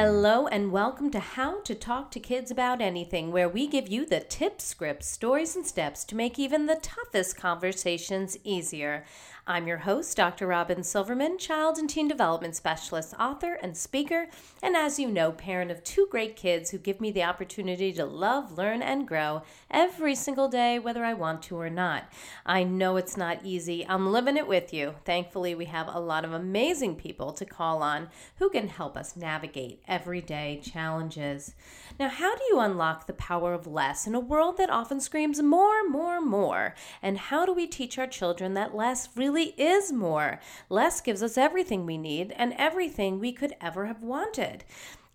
Hello, and welcome to How to Talk to Kids About Anything, where we give you the tips, scripts, stories, and steps to make even the toughest conversations easier. I'm your host, Dr. Robin Silverman, child and teen development specialist, author, and speaker, and as you know, parent of two great kids who give me the opportunity to love, learn, and grow every single day, whether I want to or not. I know it's not easy. I'm living it with you. Thankfully, we have a lot of amazing people to call on who can help us navigate everyday challenges. Now, how do you unlock the power of less in a world that often screams more, more, more? And how do we teach our children that less really really is more. Less gives us everything we need and everything we could ever have wanted.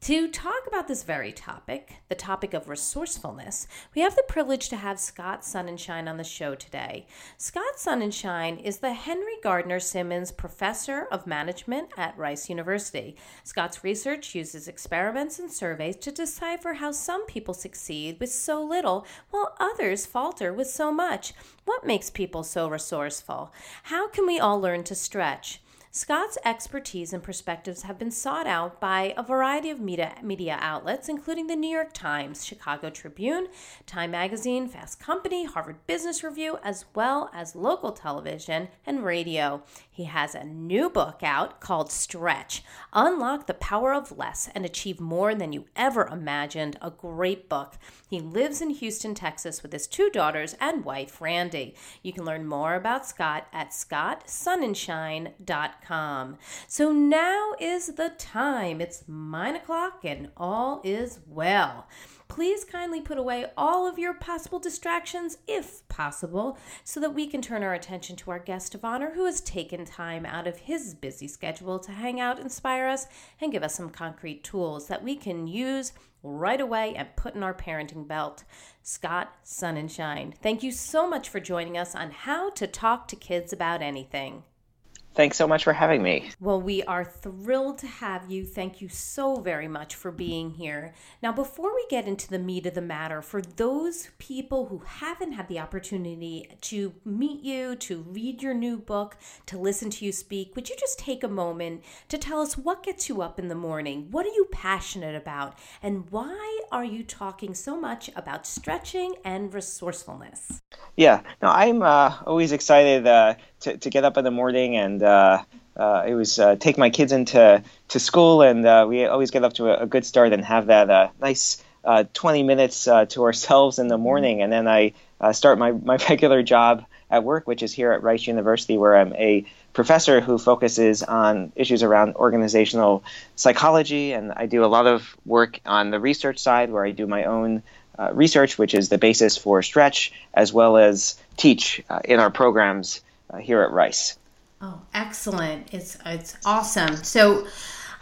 To talk about this very topic, the topic of resourcefulness, we have the privilege to have Scott Sonenshein on the show today. Scott Sonenshein is the Henry Gardner Symonds Professor of Management at Rice University. Scott's research uses experiments and surveys to decipher how some people succeed with so little while others falter with so much. What makes people so resourceful? How can we all learn to stretch? Scott's expertise and perspectives have been sought out by a variety of media, media outlets, including the New York Times, Chicago Tribune, Time Magazine, Fast Company, Harvard Business Review, as well as local television and radio. He has a new book out called Stretch Unlock the Power of Less and Achieve More Than You Ever Imagined. A great book. He lives in Houston, Texas with his two daughters and wife, Randy. You can learn more about Scott at So now is the time. It's nine o'clock and all is well please kindly put away all of your possible distractions, if possible, so that we can turn our attention to our guest of honor who has taken time out of his busy schedule to hang out, inspire us, and give us some concrete tools that we can use right away and put in our parenting belt. Scott Sonenshein, thank you so much for joining us on How to Talk to Kids About Anything. Thanks so much for having me. Well, we are thrilled to have you. Thank you so very much for being here. Now, before we get into the meat of the matter, for those people who haven't had the opportunity to meet you, to read your new book, to listen to you speak, would you just take a moment to tell us what gets you up in the morning? What are you passionate about? And why are you talking so much about stretching and resourcefulness? Yeah, no, I'm uh, always excited. Uh, to, to get up in the morning and uh, uh, it was uh, take my kids into to school, and uh, we always get up to a, a, good start and have that uh, nice uh, 20 minutes uh, to ourselves in the mm-hmm. morning, and then I start my, my regular job at work, which is here at Rice University, where I'm a professor who focuses on issues around organizational psychology, and I do a lot of work on the research side, where I do my own. research, which is the basis for Stretch, as well as teach in our programs uh, here at Rice. Oh, excellent! It's it's awesome. So.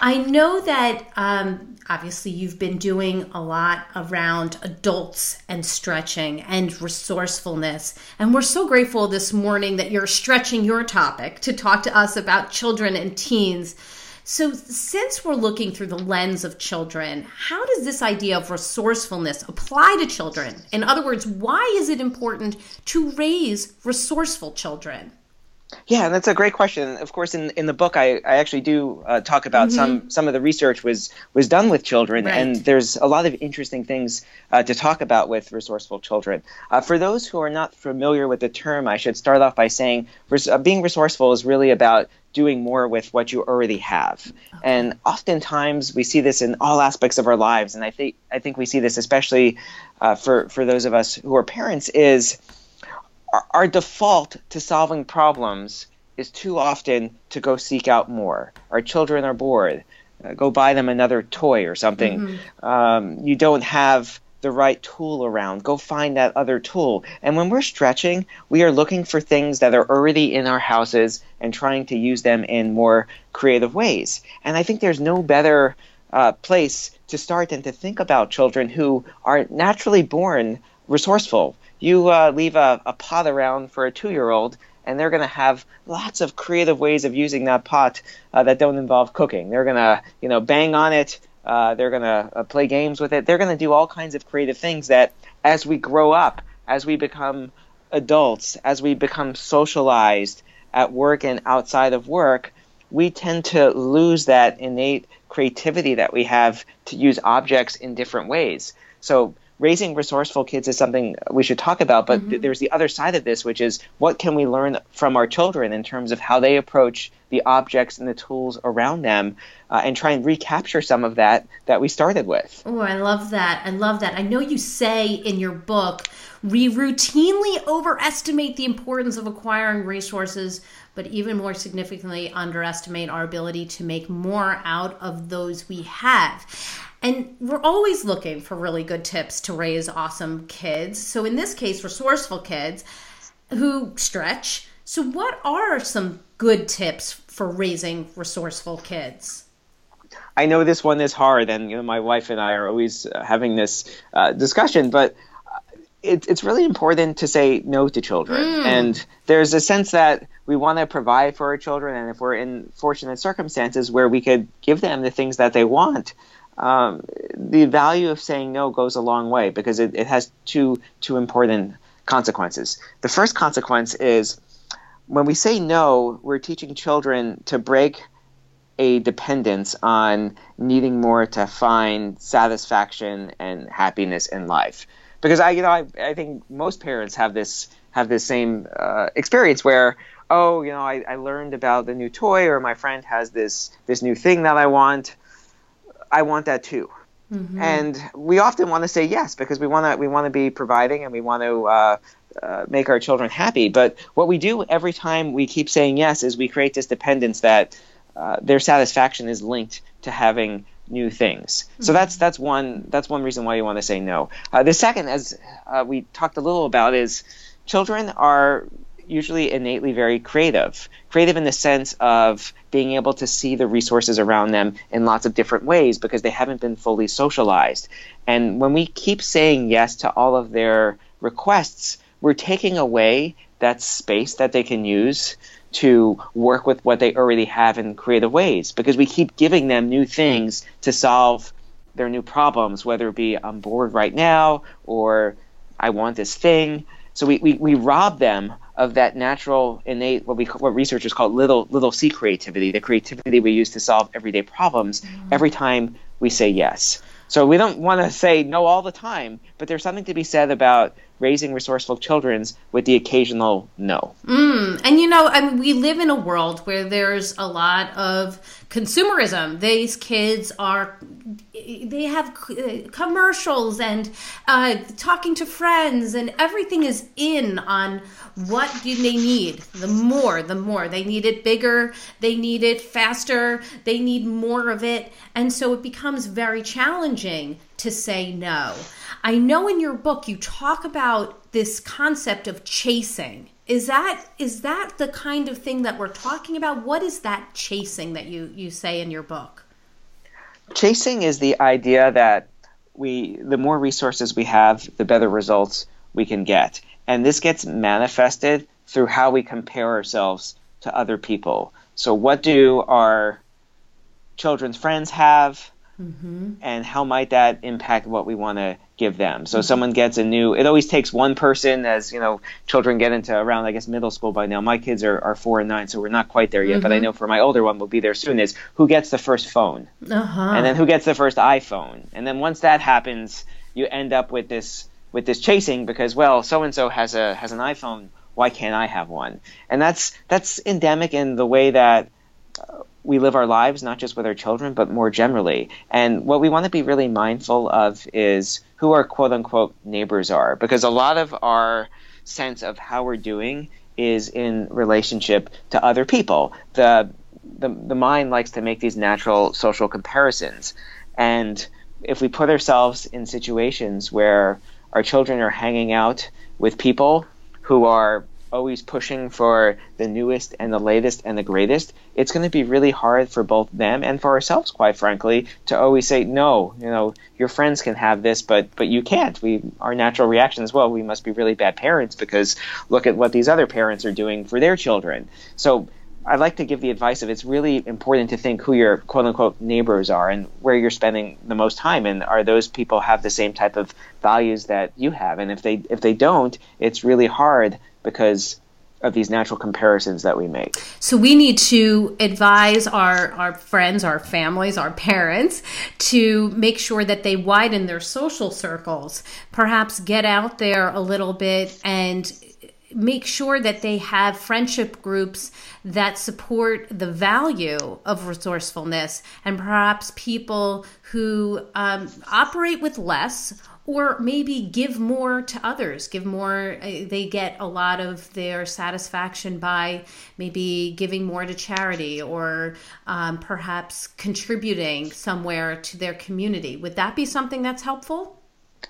I know that um, obviously you've been doing a lot around adults and stretching and resourcefulness. And we're so grateful this morning that you're stretching your topic to talk to us about children and teens. So, since we're looking through the lens of children, how does this idea of resourcefulness apply to children? In other words, why is it important to raise resourceful children? Yeah, that's a great question. Of course, in, in the book, I, I actually do uh, talk about mm-hmm. some some of the research was was done with children, right. and there's a lot of interesting things uh, to talk about with resourceful children. Uh, for those who are not familiar with the term, I should start off by saying res- uh, being resourceful is really about doing more with what you already have. And oftentimes we see this in all aspects of our lives, and I think I think we see this especially uh, for for those of us who are parents is our, default to solving problems is too often to go seek out more. Our children are bored. Uh, go buy them another toy or something. Mm-hmm. Um, you don't have the right tool around. Go find that other tool. And when we're stretching, we are looking for things that are already in our houses and trying to use them in more creative ways. And I think there's no better uh, place to start than to think about children who are naturally born resourceful. You uh, leave a, a pot around for a two year old, and they're going to have lots of creative ways of using that pot uh, that don't involve cooking. They're going to, you know, bang on it. Uh, they're going to uh, play games with it. They're going to do all kinds of creative things that, as we grow up, as we become adults, as we become socialized at work and outside of work, we tend to lose that innate creativity that we have to use objects in different ways. So raising resourceful kids is something we should talk about, but mm-hmm. th- there's the other side of this, which is what can we learn from our children in terms of how they approach the objects and the tools around them uh, and try and recapture some of that that we started with. Oh, I love that. I love that. I know you say in your book, we routinely overestimate the importance of acquiring resources, but even more significantly, underestimate our ability to make more out of those we have. And we're always looking for really good tips to raise awesome kids. So, in this case, resourceful kids who stretch. So, what are some good tips for raising resourceful kids? I know this one is hard, and you know my wife and I are always uh, having this uh, discussion. But uh, it, it's really important to say no to children, mm. and there's a sense that we want to provide for our children, and if we're in fortunate circumstances where we could give them the things that they want, um, the value of saying no goes a long way because it, it has two two important consequences. The first consequence is when we say no, we're teaching children to break a dependence on needing more to find satisfaction and happiness in life. Because I, you know, I, I think most parents have this have this same uh, experience where, oh, you know, I, I learned about the new toy, or my friend has this this new thing that I want. I want that too. Mm-hmm. And we often want to say yes because we want to we want to be providing and we want to uh, uh, make our children happy. But what we do every time we keep saying yes is we create this dependence that uh, their satisfaction is linked to having new things. Mm-hmm. So that's that's one that's one reason why you want to say no. Uh, the second, as uh, we talked a little about, is children are usually innately very creative. Creative in the sense of being able to see the resources around them in lots of different ways because they haven't been fully socialized. And when we keep saying yes to all of their requests, we're taking away that space that they can use to work with what they already have in creative ways because we keep giving them new things to solve their new problems, whether it be I'm bored right now or I want this thing. So we, we, we rob them of that natural innate what we what researchers call little little c creativity, the creativity we use to solve everyday problems mm-hmm. every time we say yes. So we don't want to say no all the time, but there's something to be said about raising resourceful children's with the occasional no. Mm, and you know, I mean, we live in a world where there's a lot of consumerism. These kids are they have uh, commercials and uh, talking to friends, and everything is in on what do they need. The more, the more they need it bigger, they need it faster, they need more of it, and so it becomes very challenging to say no. I know in your book you talk about this concept of chasing. Is that is that the kind of thing that we're talking about? What is that chasing that you you say in your book? Chasing is the idea that we the more resources we have, the better results we can get. And this gets manifested through how we compare ourselves to other people. So what do our children's friends have? Mm-hmm. And how might that impact what we want to give them? So mm-hmm. someone gets a new. It always takes one person, as you know, children get into around I guess middle school by now. My kids are, are four and nine, so we're not quite there yet. Mm-hmm. But I mm-hmm. know for my older one, we'll be there soon. Is who gets the first phone, uh-huh. and then who gets the first iPhone, and then once that happens, you end up with this with this chasing because well, so and so has a has an iPhone. Why can't I have one? And that's that's endemic in the way that. Uh, we live our lives, not just with our children, but more generally. And what we want to be really mindful of is who our quote unquote neighbors are, because a lot of our sense of how we're doing is in relationship to other people. The, the, the mind likes to make these natural social comparisons. And if we put ourselves in situations where our children are hanging out with people who are always pushing for the newest and the latest and the greatest, it's going to be really hard for both them and for ourselves, quite frankly, to always say no. You know, your friends can have this, but but you can't. We our natural reaction is well, we must be really bad parents because look at what these other parents are doing for their children. So I like to give the advice of it's really important to think who your quote unquote neighbors are and where you're spending the most time and are those people have the same type of values that you have and if they if they don't it's really hard because of these natural comparisons that we make. So we need to advise our our friends, our families, our parents to make sure that they widen their social circles, perhaps get out there a little bit and make sure that they have friendship groups that support the value of resourcefulness and perhaps people who um, operate with less or maybe give more to others give more uh, they get a lot of their satisfaction by maybe giving more to charity or um, perhaps contributing somewhere to their community would that be something that's helpful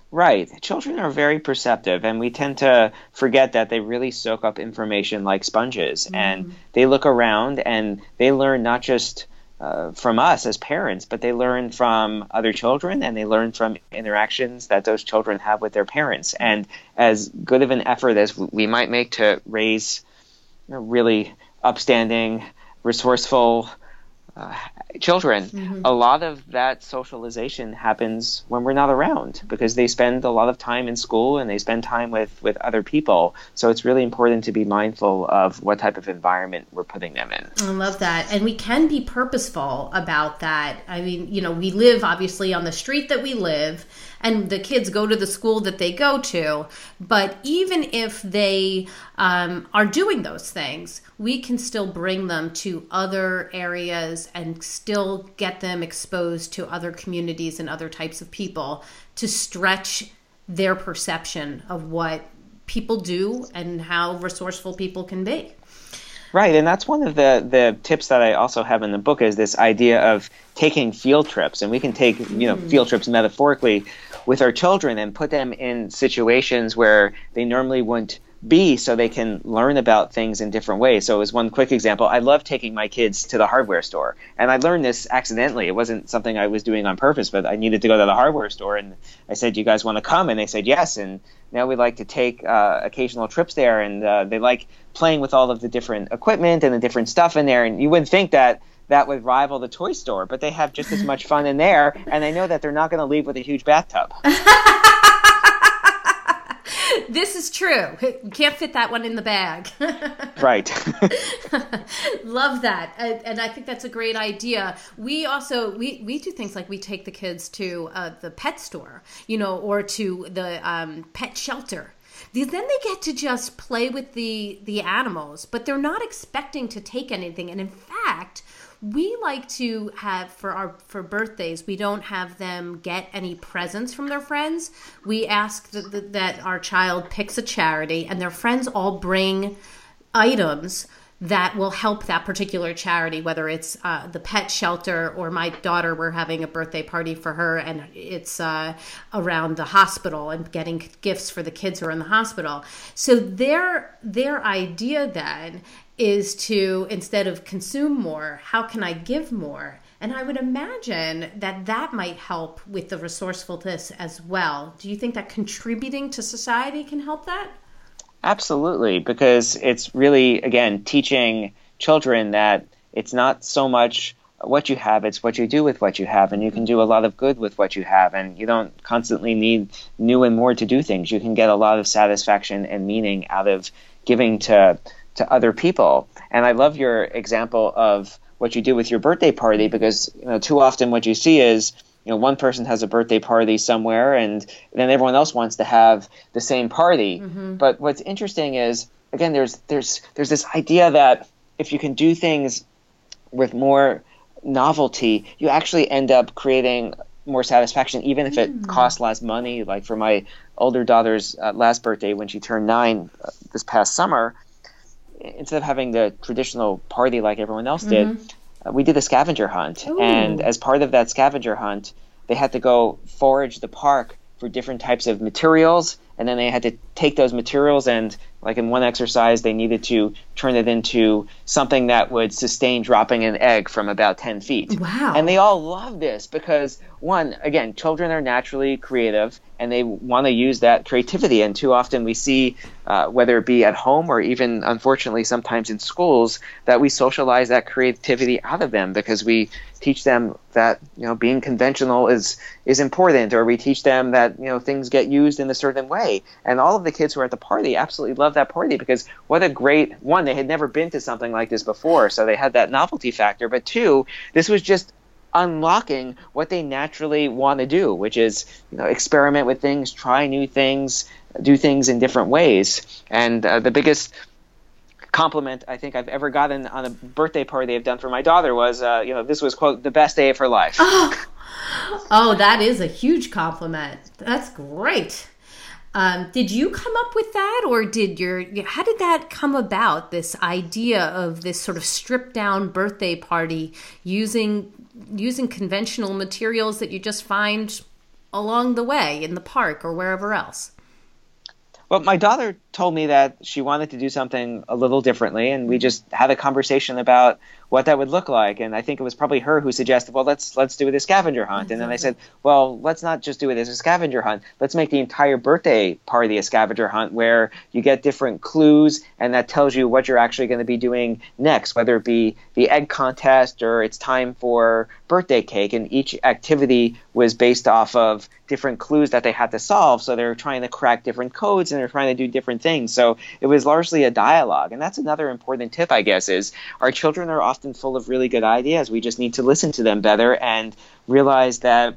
Right. Children are very perceptive, and we tend to forget that they really soak up information like sponges. Mm-hmm. And they look around and they learn not just uh, from us as parents, but they learn from other children and they learn from interactions that those children have with their parents. And as good of an effort as we might make to raise you know, really upstanding, resourceful, uh, children, mm-hmm. a lot of that socialization happens when we're not around because they spend a lot of time in school and they spend time with, with other people. So it's really important to be mindful of what type of environment we're putting them in. I love that. And we can be purposeful about that. I mean, you know, we live obviously on the street that we live and the kids go to the school that they go to. But even if they um, are doing those things, we can still bring them to other areas and still get them exposed to other communities and other types of people to stretch their perception of what people do and how resourceful people can be. Right, and that's one of the the tips that I also have in the book is this idea of taking field trips, and we can take you know field trips metaphorically with our children and put them in situations where they normally wouldn't be so they can learn about things in different ways. So, as one quick example, I love taking my kids to the hardware store. And I learned this accidentally. It wasn't something I was doing on purpose, but I needed to go to the hardware store. And I said, you guys want to come? And they said, Yes. And now we like to take uh, occasional trips there. And uh, they like playing with all of the different equipment and the different stuff in there. And you wouldn't think that that would rival the toy store, but they have just as much fun in there, and they know that they're not going to leave with a huge bathtub. this is true. You can't fit that one in the bag. right. Love that, and I think that's a great idea. We also we we do things like we take the kids to uh, the pet store, you know, or to the um, pet shelter then they get to just play with the the animals but they're not expecting to take anything and in fact we like to have for our for birthdays we don't have them get any presents from their friends we ask that, that our child picks a charity and their friends all bring items that will help that particular charity, whether it's uh, the pet shelter or my daughter, we're having a birthday party for her and it's uh, around the hospital and getting gifts for the kids who are in the hospital. So their their idea then is to instead of consume more, how can I give more? And I would imagine that that might help with the resourcefulness as well. Do you think that contributing to society can help that? Absolutely, because it's really, again, teaching children that it's not so much what you have, it's what you do with what you have, and you can do a lot of good with what you have, and you don't constantly need new and more to do things. You can get a lot of satisfaction and meaning out of giving to to other people. And I love your example of what you do with your birthday party because you know, too often what you see is you know one person has a birthday party somewhere and then everyone else wants to have the same party mm-hmm. but what's interesting is again there's there's there's this idea that if you can do things with more novelty you actually end up creating more satisfaction even if it mm. costs less money like for my older daughter's uh, last birthday when she turned 9 uh, this past summer instead of having the traditional party like everyone else did mm-hmm uh, we did a scavenger hunt, Ooh. and as part of that scavenger hunt, they had to go forage the park for different types of materials, and then they had to take those materials and like in one exercise, they needed to turn it into something that would sustain dropping an egg from about 10 feet. Wow. And they all loved this because, one, again, children are naturally creative and they want to use that creativity. And too often we see, uh, whether it be at home or even unfortunately sometimes in schools, that we socialize that creativity out of them because we teach them that you know being conventional is is important, or we teach them that you know things get used in a certain way. And all of the kids who are at the party absolutely love that party because what a great one! They had never been to something like this before, so they had that novelty factor. But two, this was just unlocking what they naturally want to do, which is you know experiment with things, try new things, do things in different ways. And uh, the biggest compliment I think I've ever gotten on a birthday party I've done for my daughter was, uh, you know, this was quote the best day of her life. Oh, oh that is a huge compliment. That's great. Um, did you come up with that, or did your how did that come about? This idea of this sort of stripped down birthday party using using conventional materials that you just find along the way in the park or wherever else. Well, my daughter told me that she wanted to do something a little differently, and we just had a conversation about what that would look like. And I think it was probably her who suggested, well, let's let's do it as scavenger hunt. Exactly. And then I said, well, let's not just do it as a scavenger hunt. Let's make the entire birthday party a scavenger hunt where you get different clues and that tells you what you're actually going to be doing next, whether it be the egg contest or it's time for birthday cake. And each activity was based off of different clues that they had to solve. So they're trying to crack different codes and they're trying to do different things. So it was largely a dialogue. And that's another important tip, I guess, is our children are often often full of really good ideas. We just need to listen to them better and realize that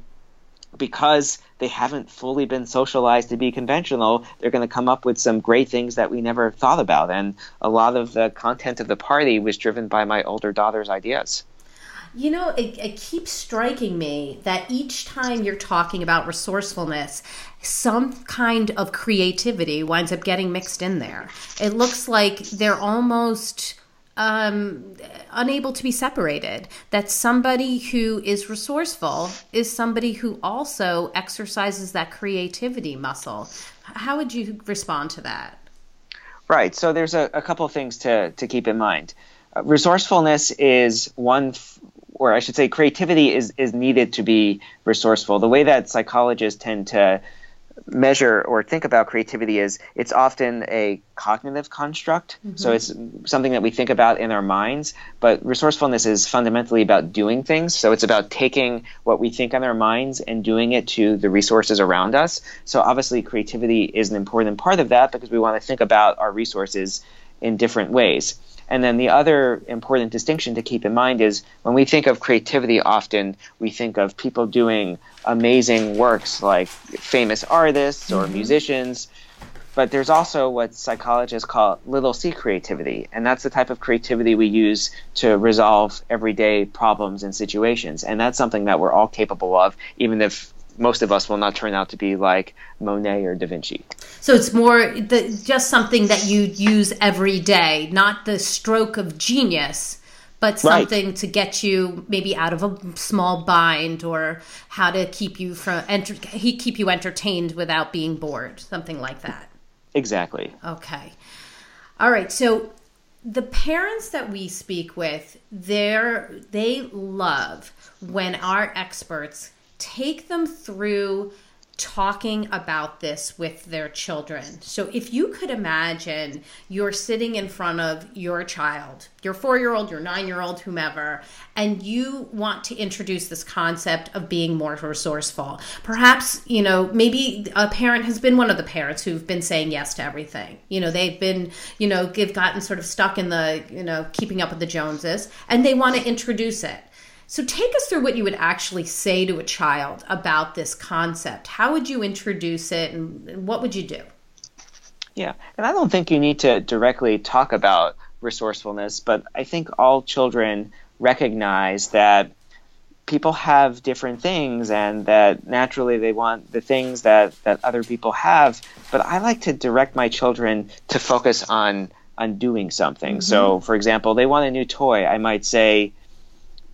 because they haven't fully been socialized to be conventional, they're going to come up with some great things that we never thought about. And a lot of the content of the party was driven by my older daughter's ideas. You know, it, it, keeps striking me that each time you're talking about resourcefulness, some kind of creativity winds up getting mixed in there. It looks like they're almost um, unable to be separated. That somebody who is resourceful is somebody who also exercises that creativity muscle. How would you respond to that? Right. So there's a, a couple things to, to keep in mind. Uh, resourcefulness is one, or I should say, creativity is, is needed to be resourceful. The way that psychologists tend to measure or think about creativity is it's often a cognitive construct. Mm-hmm. So it's something that we think about in our minds. But resourcefulness is fundamentally about doing things. So it's about taking what we think in our minds and doing it to the resources around us. So obviously, creativity is an important part of that because we want to think about our resources in different ways. And then the other important distinction to keep in mind is when we think of creativity, often we think of people doing amazing works like famous artists or mm-hmm. musicians. But there's also what psychologists call little c creativity. And that's the type of creativity we use to resolve everyday problems and situations. And that's something that we're all capable of, even if most of us will not turn out to be like Monet or Da Vinci. So it's more the, just something that you use every day, not the stroke of genius, but something right. to get you maybe out of a small bind or how to keep you from enter, keep you entertained without being bored, something like that. Exactly. Okay. All right. So the parents that we speak with, they're they love when our experts take them through talking about this with their children. So if you could imagine you're sitting in front of your child, your 4-year-old, your 9-year-old, whomever, and you want to introduce this concept of being more resourceful. Perhaps, you know, maybe a parent has been one of the parents who've been saying yes to everything. You know, they've been, you know, they've gotten sort of stuck in the, you know, keeping up with the Joneses and they want to introduce it. So, take us through what you would actually say to a child about this concept. How would you introduce it, and what would you do? Yeah, and I don't think you need to directly talk about resourcefulness, but I think all children recognize that people have different things and that naturally they want the things that, that other people have. But I like to direct my children to focus on on doing something. Mm-hmm. So, for example, they want a new toy. I might say,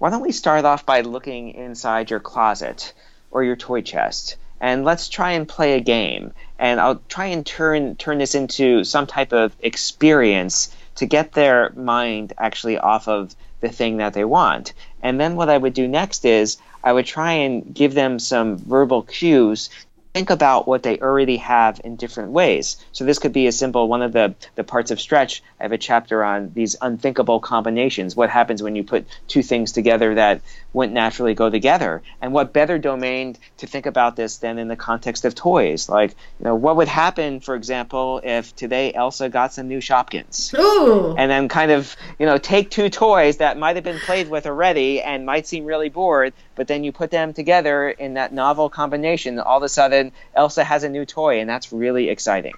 why don't we start off by looking inside your closet or your toy chest and let's try and play a game. And I'll try and turn turn this into some type of experience to get their mind actually off of the thing that they want. And then what I would do next is I would try and give them some verbal cues think about what they already have in different ways. So this could be a simple one of the, the parts of stretch. I have a chapter on these unthinkable combinations. What happens when you put two things together that wouldn't naturally go together? And what better domain to think about this than in the context of toys? Like, you know, what would happen, for example, if today Elsa got some new Shopkins? Ooh. And then kind of, you know, take two toys that might have been played with already and might seem really bored, but then you put them together in that novel combination, all of a sudden Elsa has a new toy, and that's really exciting.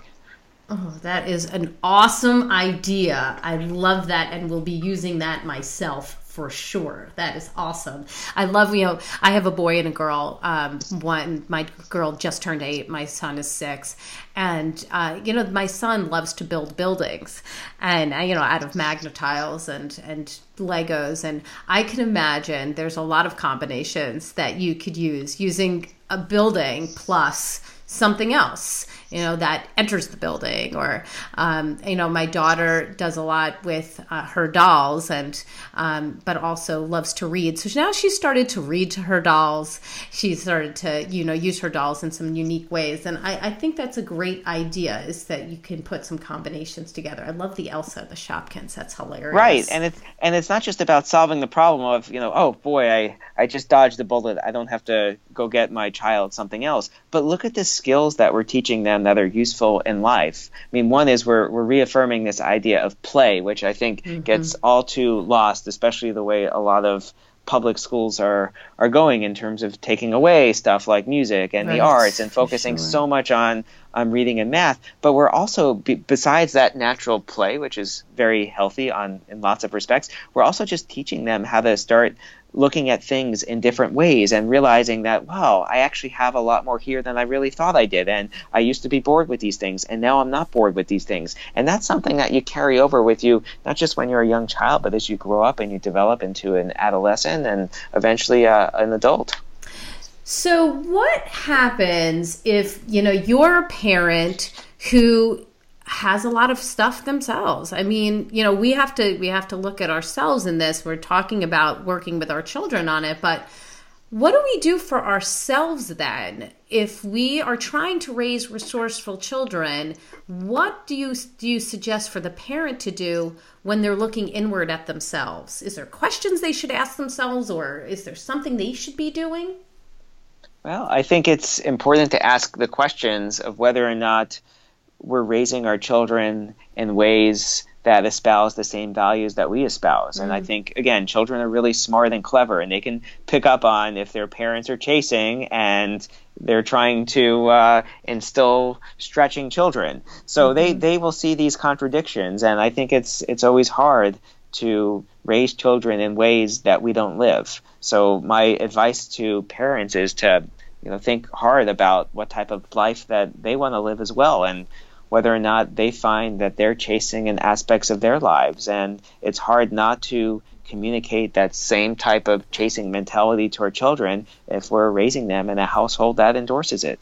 Oh, that is an awesome idea. I love that, and will be using that myself for sure. That is awesome. I love, you know, I have a boy and a girl. Um, one, my girl just turned eight. My son is six. And, uh, you know, my son loves to build buildings and, uh, you know, out of Magna-Tiles and, and Legos. And I can imagine there's a lot of combinations that you could use using a building plus something else you know that enters the building or um, you know my daughter does a lot with uh, her dolls and um, but also loves to read. So now she's started to read to her dolls. She's started to you know use her dolls in some unique ways. And I, I think that's a great idea is that you can put some combinations together. I love the elsa the shopkins. That's hilarious. Right. And it's and it's not just about solving the problem of you know oh boy i i just dodged a bullet. I don't have to go get my child something else. But look at the skills that we're teaching them are useful in life. I mean, one is we're, we're reaffirming this idea of play, which I think mm-hmm. gets all too lost, especially the way a lot of public schools are are going in terms of taking away stuff like music and right. the arts and focusing sure. so much on on reading and math but we're also besides that natural play which is very healthy on in lots of respects we're also just teaching them how to start looking at things in different ways and realizing that, wow, I actually have a lot more here than I really thought I did. And I used to be bored with these things, and now I'm not bored with these things. And that's something that you carry over with you, not just when you're a young child, but as you grow up and you develop into an adolescent and eventually uh, an adult. So, what happens if, you know, you're a parent who has a lot of stuff themselves. I mean, you know, we have to we have to look at ourselves in this. We're talking about working with our children on it, but what do we do for ourselves then if we are trying to raise resourceful children? What do you do you suggest for the parent to do when they're looking inward at themselves? Is there questions they should ask themselves or is there something they should be doing? Well, I think it's important to ask the questions of whether or not we're raising our children in ways that espouse the same values that we espouse. Mm. And I mm. think, again, children are really smart and clever, and they can pick up on if their parents are chasing and they're trying to uh, instill stretching children. So mm-hmm. they, they will see these contradictions, and I think it's it's always hard to raise children in ways that we don't live. So my advice to parents is to you know think hard about what type of life that they want to live as well and whether or not they find that they're chasing in aspects of their lives. And it's hard not to communicate that same type of chasing mentality to our children if we're raising them in a household that endorses it.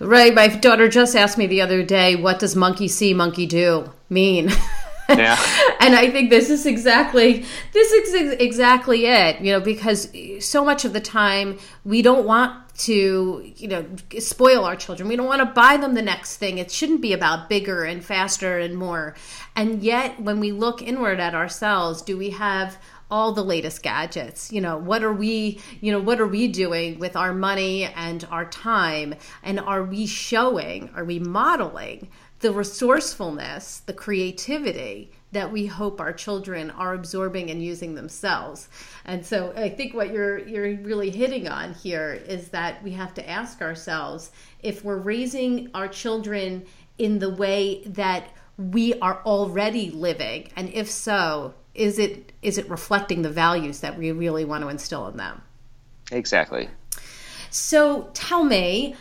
Right. My daughter just asked me the other day, what does monkey see, monkey do mean? Yeah. and I think this is exactly this is exactly it, you know, because so much of the time we don't want to you know spoil our children. We don't want to buy them the next thing. It shouldn't be about bigger and faster and more. And yet when we look inward at ourselves do we have all the latest gadgets? You know what are we you know what are we doing with our money and our time? And are we showing are we modeling the resourcefulness the creativity that we hope our children are absorbing and using themselves. And so I think what you're you're really hitting on here is that we have to ask ourselves if we're raising our children in the way that we are already living and if so is it is it reflecting the values that we really want to instill in them exactly so tell me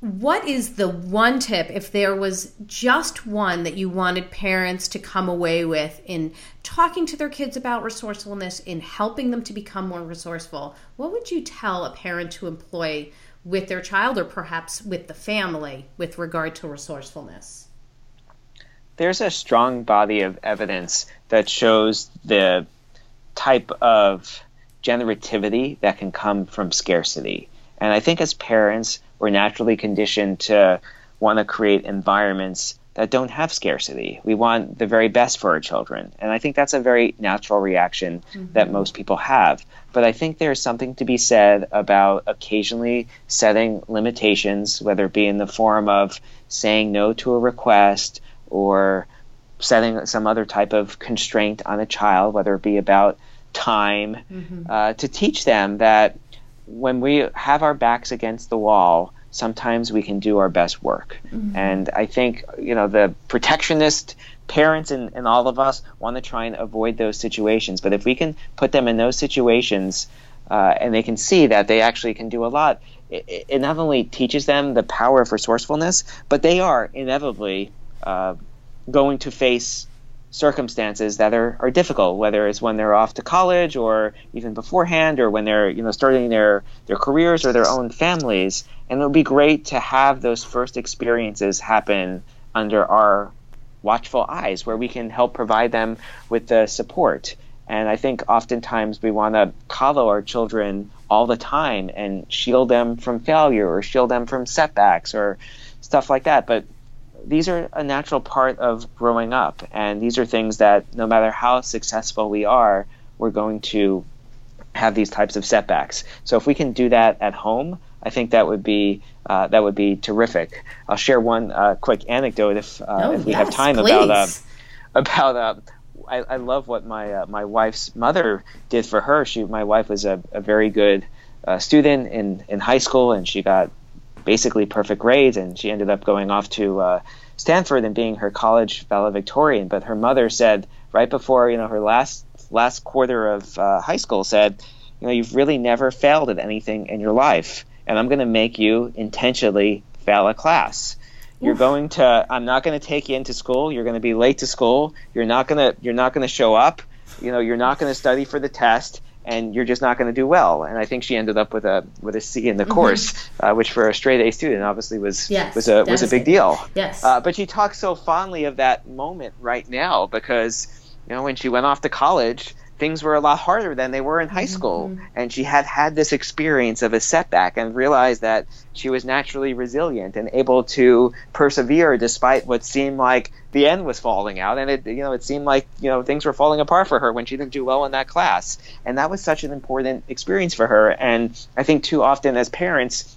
what is the one tip if there was just one that you wanted parents to come away with in talking to their kids about resourcefulness in helping them to become more resourceful what would you tell a parent to employ with their child or perhaps with the family with regard to resourcefulness? There's a strong body of evidence that shows the type of generativity that can come from scarcity. And I think as parents, we're naturally conditioned to want to create environments that don't have scarcity. We want the very best for our children. And I think that's a very natural reaction mm-hmm. that most people have. But I think there's something to be said about occasionally setting limitations, whether it be in the form of saying no to a request or setting some other type of constraint on a child, whether it be about time, mm-hmm. uh, to teach them that when we have our backs against the wall, sometimes we can do our best work. Mm-hmm. And I think, you know, the protectionist parents and, and all of us want to try and avoid those situations. But if we can put them in those situations uh, and they can see that they actually can do a lot, it, it, not only teaches them the power of resourcefulness, but they are inevitably uh, going to face circumstances that are, are difficult, whether it's when they're off to college or even beforehand or when they're you know starting their, their careers or their own families. And it would be great to have those first experiences happen under our watchful eyes where we can help provide them with the support. And I think oftentimes we want to coddle our children all the time and shield them from failure or shield them from setbacks or stuff like that. But these are a natural part of growing up. And these are things that no matter how successful we are, we're going to have these types of setbacks. So if we can do that at home, I think that would be uh, that would be terrific. I'll share one uh, quick anecdote if, uh, oh, if we yes, have time please. about uh, about. Uh, I, I, love what my uh, my wife's mother did for her. She my wife was a, a very good student in in high school, and she got basically perfect grades, and she ended up going off to uh, Stanford and being her college valedictorian. But her mother said right before you know her last last quarter of uh, high school said, you know, you've really never failed at anything in your life, and I'm going to make you intentionally fail a class. You're going to. I'm not going to take you into school. You're going to be late to school. You're not going to. You're not going to show up. You know, you're not going to study for the test and you're just not going to do well. And I think she ended up with a with a C in the mm-hmm. course, uh, which for a straight A student obviously was yes, was a was a big deal. Yes. Uh, but she talks so fondly of that moment right now because you know when she went off to college, things were a lot harder than they were in high school. Mm-hmm. And she had had this experience of a setback and realized that she was naturally resilient and able to persevere despite what seemed like the end was falling out. And it, you know, it seemed like, you know, things were falling apart for her when she didn't do well in that class. And that was such an important experience for her. And I think too often as parents,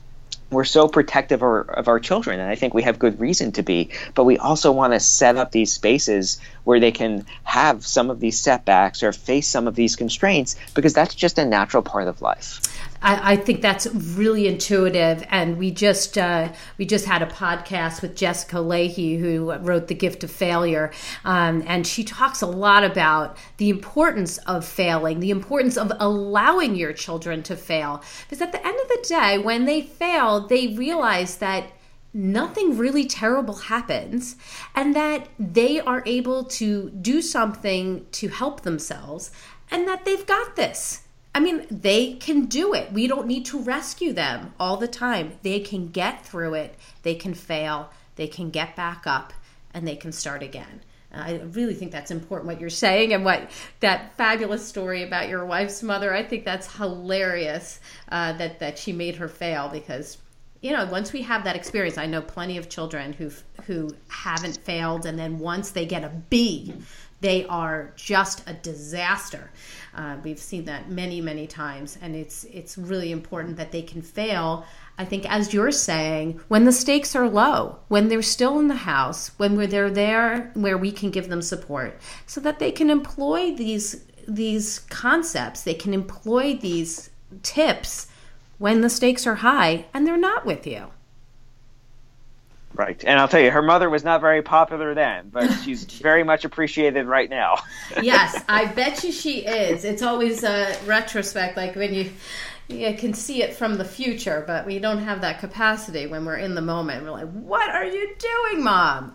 we're so protective of our, of our, children, and I think we have good reason to be. But we also want to set up these spaces where they can have some of these setbacks or face some of these constraints because that's just a natural part of life. I, I think that's really intuitive. And we just uh, we just had a podcast with Jessica Lahey, who wrote The Gift of Failure, um, and she talks a lot about the importance of failing, the importance of allowing your children to fail. Because at the end of the day, when they fail, they realize that nothing really terrible happens and that they are able to do something to help themselves and that they've got this I mean, they can do it. We don't need to rescue them all the time. They can get through it, they can fail, they can get back up, and they can start again. I really think that's important what you're saying and what that fabulous story about your wife's mother. I think that's hilarious uh, that that she made her fail because you know once we have that experience, I know plenty of children who who haven't failed and then once they get a B, they are just a disaster. Uh, we've seen that many, many times, and it's it's really important that they can fail. I think, as you're saying, when the stakes are low, when they're still in the house, when we're, they're there, where we can give them support, so that they can employ these these concepts, they can employ these tips when the stakes are high and they're not with you. Right. And I'll tell you, her mother was not very popular then, but she's very much appreciated right now. yes, I bet you she is. It's always a retrospect, like when you you can see it from the future, but we don't have that capacity when we're in the moment. We're like, what are you doing, mom?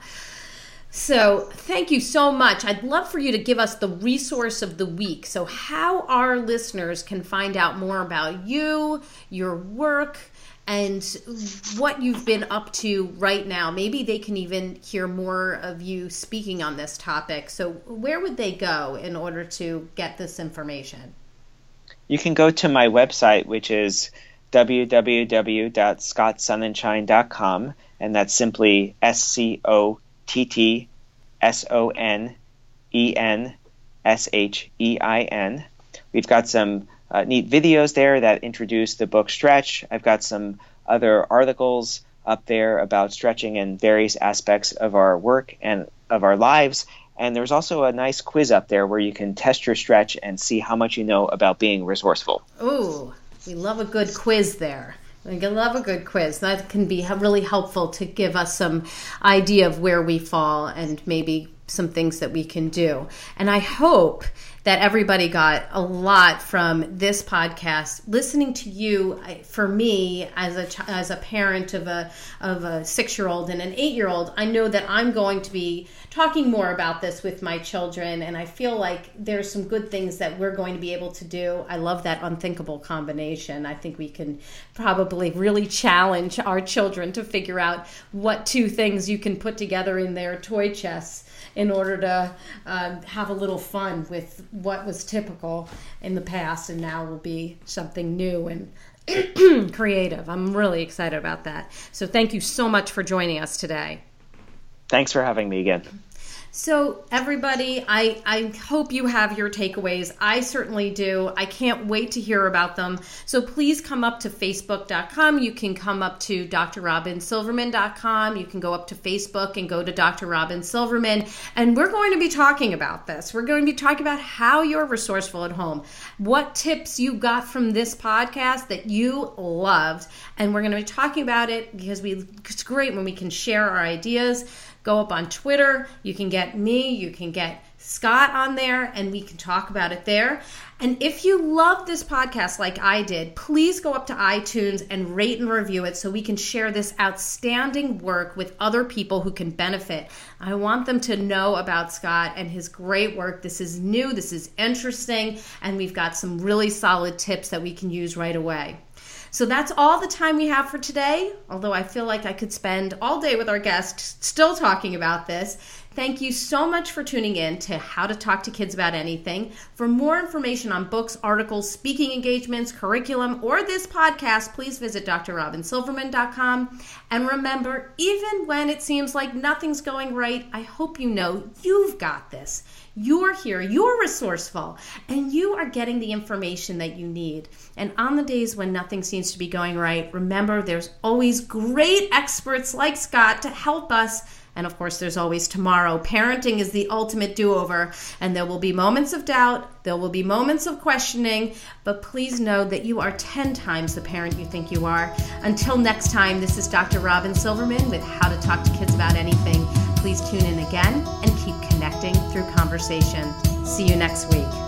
So, thank you so much. I'd love for you to give us the resource of the week. So, how our listeners can find out more about you, your work, and what you've been up to right now. Maybe they can even hear more of you speaking on this topic. So, where would they go in order to get this information? You can go to my website, which is www.scottsonenshein.com, and that's simply S C O T T S O N E N S H E I N. We've got some uh, neat videos there that introduce the book Stretch. I've got some other articles up there about stretching and various aspects of our work and of our lives. And there's also a nice quiz up there where you can test your stretch and see how much you know about being resourceful. Ooh, we love a good quiz there. We love a good quiz. That can be really helpful to give us some idea of where we fall and maybe some things that we can do. And I hope that everybody got a lot from this podcast. Listening to you, for me as a as a parent of a of a six year old and an eight year old, I know that I'm going to be talking more about this with my children, and I feel like there's some good things that we're going to be able to do. I love that unthinkable combination. I think we can probably really challenge our children to figure out what two things you can put together in their toy chests in order to um, have a little fun with what was typical in the past and now will be something new and creative. I'm really excited about that. So thank you so much for joining us today. Thanks for having me again. So, everybody, I, I hope you have your takeaways. I certainly do. I can't wait to hear about them. So, please come up to facebook.com. You can come up to drrobinsilverman.com. You can go up to Facebook and go to Dr. Robin Silverman. And we're going to be talking about this. We're going to be talking about how you're resourceful at home, what tips you got from this podcast that you loved. And we're going to be talking about it because we, it's great when we can share our ideas go up on Twitter. You can get me, you can get Scott on there, and we can talk about it there. And if you love this podcast like I did, please go up to iTunes and rate and review it so we can share this outstanding work with other people who can benefit. I want them to know about Scott and his great work. This is new, this is interesting, and we've got some really solid tips that we can use right away. So that's all the time we have for today, although I feel like I could spend all day with our guest still talking about this. Thank you so much for tuning in to How to Talk to Kids About Anything. For more information on books, articles, speaking engagements, curriculum, or this podcast, please visit drrobinsilverman.com. And remember, even when it seems like nothing's going right, I hope you know you've got this. You're here, you're resourceful, and you are getting the information that you need. And on the days when nothing seems to be going right, remember there's always great experts like Scott to help us. And of course, there's always tomorrow. Parenting is the ultimate do over, and there will be moments of doubt, there will be moments of questioning, but please know that you are 10 times the parent you think you are. Until next time, this is Dr. Robin Silverman with How to Talk to Kids About Anything. Please tune in again and keep connecting through conversation. See you next week.